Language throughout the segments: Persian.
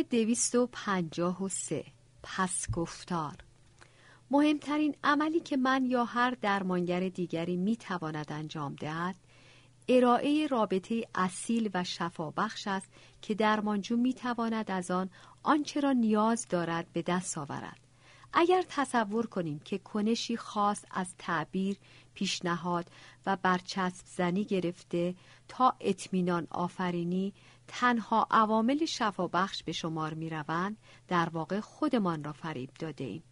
صفحه 253 پس گفتار. مهمترین عملی که من یا هر درمانگر دیگری می تواند انجام دهد ارائه رابطه اصیل و شفابخش است که درمانجو می تواند از آن آنچه را نیاز دارد به دست آورد. اگر تصور کنیم که کنشی خاص از تعبیر پیشنهاد و برچسب زنی گرفته تا اطمینان آفرینی تنها عوامل شفابخش به شمار می روند در واقع خودمان را فریب داده ایم.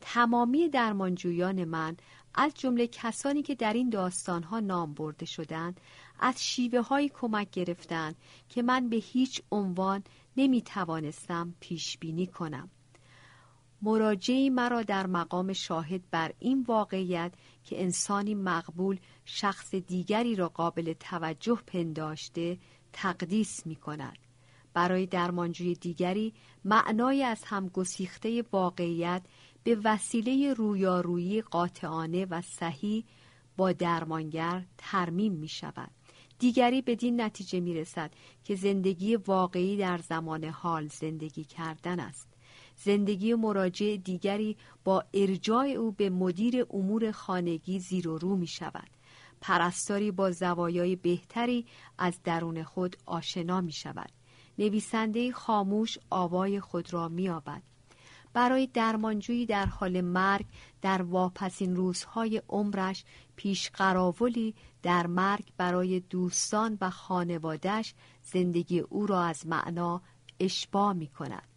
تمامی درمانجویان من از جمله کسانی که در این داستانها نام برده شدند از شیوه های کمک گرفتند که من به هیچ عنوان نمی توانستم پیش بینی کنم. مراجعی مرا در مقام شاهد بر این واقعیت که انسانی مقبول شخص دیگری را قابل توجه پنداشته تقدیس می کند. برای درمانجوی دیگری معنای از هم گسیخته واقعیت به وسیله رویارویی قاطعانه و صحیح با درمانگر ترمیم می شود. دیگری بدین نتیجه می رسد که زندگی واقعی در زمان حال زندگی کردن است. زندگی مراجع دیگری با ارجاع او به مدیر امور خانگی زیر و رو می شود. پرستاری با زوایای بهتری از درون خود آشنا می شود. نویسنده خاموش آوای خود را می آبد. برای درمانجویی در حال مرگ در واپسین روزهای عمرش پیش قراولی در مرگ برای دوستان و خانوادش زندگی او را از معنا اشبا می کند.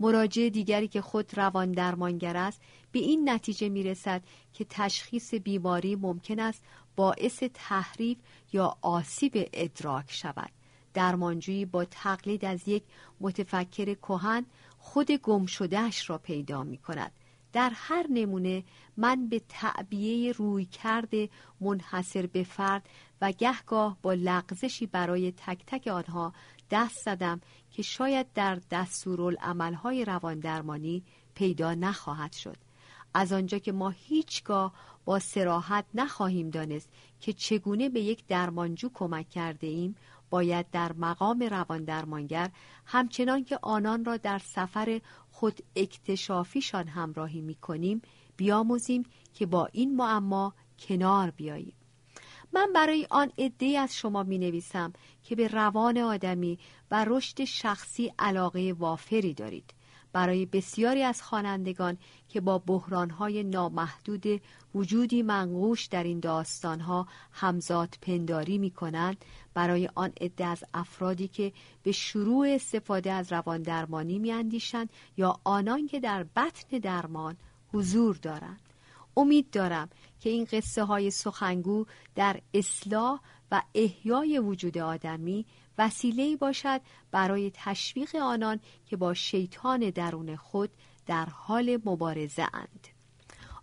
مراجع دیگری که خود روان درمانگر است به این نتیجه می رسد که تشخیص بیماری ممکن است باعث تحریف یا آسیب ادراک شود. درمانجویی با تقلید از یک متفکر کهن خود گم شدهش را پیدا می کند در هر نمونه من به تعبیه روی کرده منحصر به فرد و گهگاه با لغزشی برای تک تک آنها دست زدم که شاید در دستورالعملهای رواندرمانی پیدا نخواهد شد. از آنجا که ما هیچگاه با سراحت نخواهیم دانست که چگونه به یک درمانجو کمک کرده ایم. باید در مقام روان درمانگر همچنان که آنان را در سفر خود اکتشافیشان همراهی می کنیم بیاموزیم که با این معما کنار بیاییم. من برای آن عده از شما می نویسم که به روان آدمی و رشد شخصی علاقه وافری دارید. برای بسیاری از خوانندگان که با بحرانهای نامحدود وجودی منقوش در این داستانها همزاد پنداری می کنند برای آن عده از افرادی که به شروع استفاده از روان درمانی می اندیشند یا آنان که در بطن درمان حضور دارند. امید دارم که این قصه های سخنگو در اصلاح احیای وجود آدمی وسیله باشد برای تشویق آنان که با شیطان درون خود در حال مبارزه اند.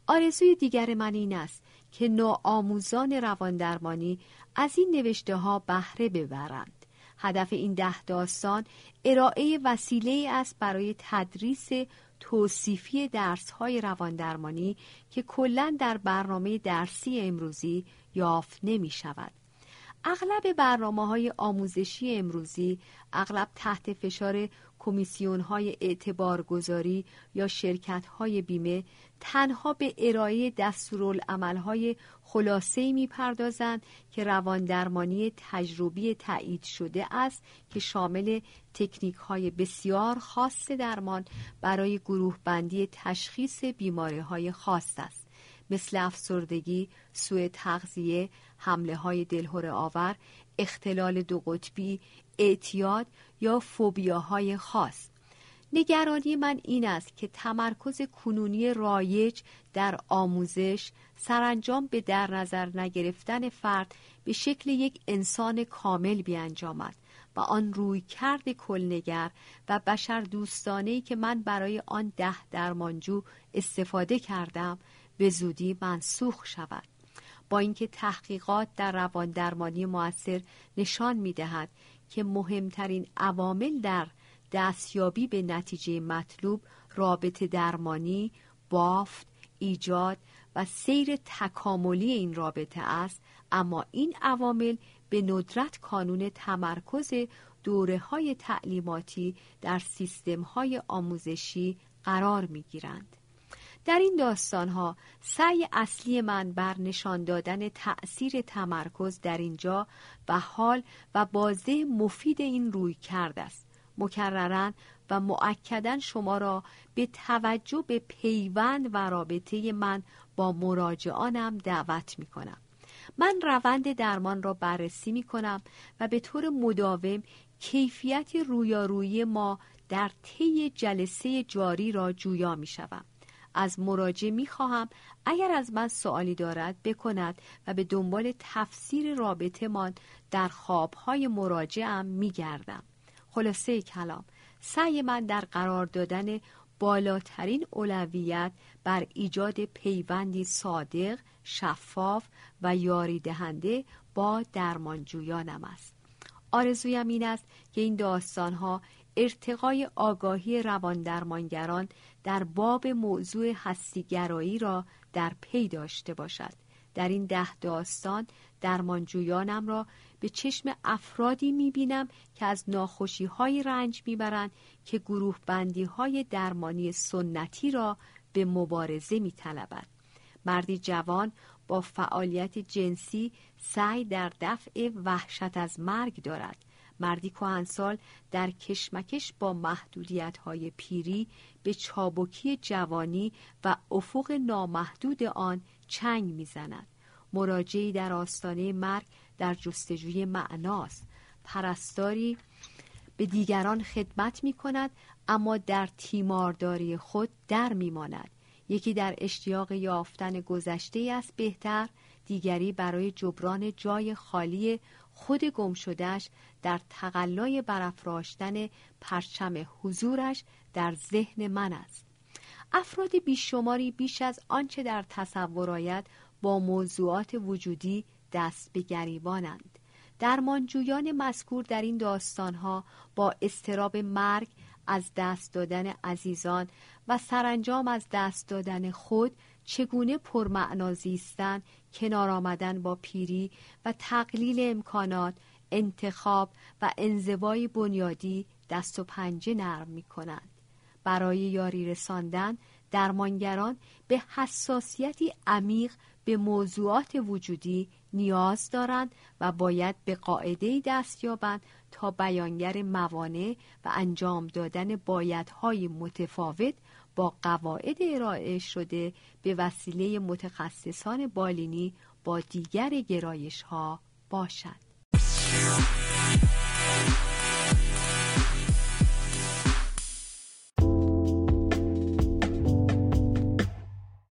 آرزوی دیگر من این است که نوآموزان رواندرمانی از این نوشته ها بهره ببرند. هدف این ده داستان ارائه وسیله است برای تدریس توصیفی درس های رواندرمانی که کلا در برنامه درسی امروزی یافت نمی شود. اغلب برنامه های آموزشی امروزی اغلب تحت فشار کمیسیون های اعتبارگذاری یا شرکت های بیمه تنها به ارائه دستورالعمل های خلاصه می پردازند که روان درمانی تجربی تایید شده است که شامل تکنیک های بسیار خاص درمان برای گروه بندی تشخیص بیماری های خاص است. مثل افسردگی، سوء تغذیه، حمله های دلهور آور، اختلال دو قطبی، اعتیاد یا فوبیاهای خاص. نگرانی من این است که تمرکز کنونی رایج در آموزش سرانجام به در نظر نگرفتن فرد به شکل یک انسان کامل بیانجامد و آن روی کرد کلنگر و بشر دوستانه که من برای آن ده درمانجو استفاده کردم به زودی منسوخ شود با اینکه تحقیقات در روان درمانی موثر نشان می دهد که مهمترین عوامل در دستیابی به نتیجه مطلوب رابطه درمانی، بافت، ایجاد و سیر تکاملی این رابطه است اما این عوامل به ندرت کانون تمرکز دوره های تعلیماتی در سیستم های آموزشی قرار می گیرند. در این داستان ها سعی اصلی من بر نشان دادن تأثیر تمرکز در اینجا و حال و بازده مفید این روی کرده است. مکررن و معکدن شما را به توجه به پیوند و رابطه من با مراجعانم دعوت می کنم. من روند درمان را بررسی می کنم و به طور مداوم کیفیت رویارویی ما در طی جلسه جاری را جویا می شوم. از مراجع می خواهم اگر از من سوالی دارد بکند و به دنبال تفسیر رابطه من در خوابهای مراجعم می گردم. خلاصه کلام سعی من در قرار دادن بالاترین اولویت بر ایجاد پیوندی صادق، شفاف و یاری دهنده با درمانجویانم است. آرزویم این است که این داستانها ارتقای آگاهی روان درمانگران در باب موضوع هستیگرایی را در پی داشته باشد. در این ده داستان درمانجویانم را به چشم افرادی می‌بینم که از ناخوشی های رنج می‌برند که گروه بندی های درمانی سنتی را به مبارزه میطلبد. مردی جوان با فعالیت جنسی سعی در دفع وحشت از مرگ دارد مردی کهنسال در کشمکش با محدودیت های پیری به چابکی جوانی و افق نامحدود آن چنگ می‌زند مراجعی در آستانه مرگ در جستجوی معناست پرستاری به دیگران خدمت می کند اما در تیمارداری خود در می ماند. یکی در اشتیاق یافتن گذشته است بهتر دیگری برای جبران جای خالی خود گم شدهش در تقلای برافراشتن پرچم حضورش در ذهن من است. افراد بیشماری بیش از آنچه در تصور آید با موضوعات وجودی دست به گریبانند. درمانجویان مذکور در این داستانها با استراب مرگ از دست دادن عزیزان و سرانجام از دست دادن خود چگونه پرمعنا زیستن کنار آمدن با پیری و تقلیل امکانات انتخاب و انزوای بنیادی دست و پنجه نرم می کنند. برای یاری رساندن درمانگران به حساسیتی عمیق به موضوعات وجودی نیاز دارند و باید به قاعده دست یابند تا بیانگر موانع و انجام دادن بایدهای متفاوت با قواعد ارائه شده به وسیله متخصصان بالینی با دیگر گرایش ها باشد.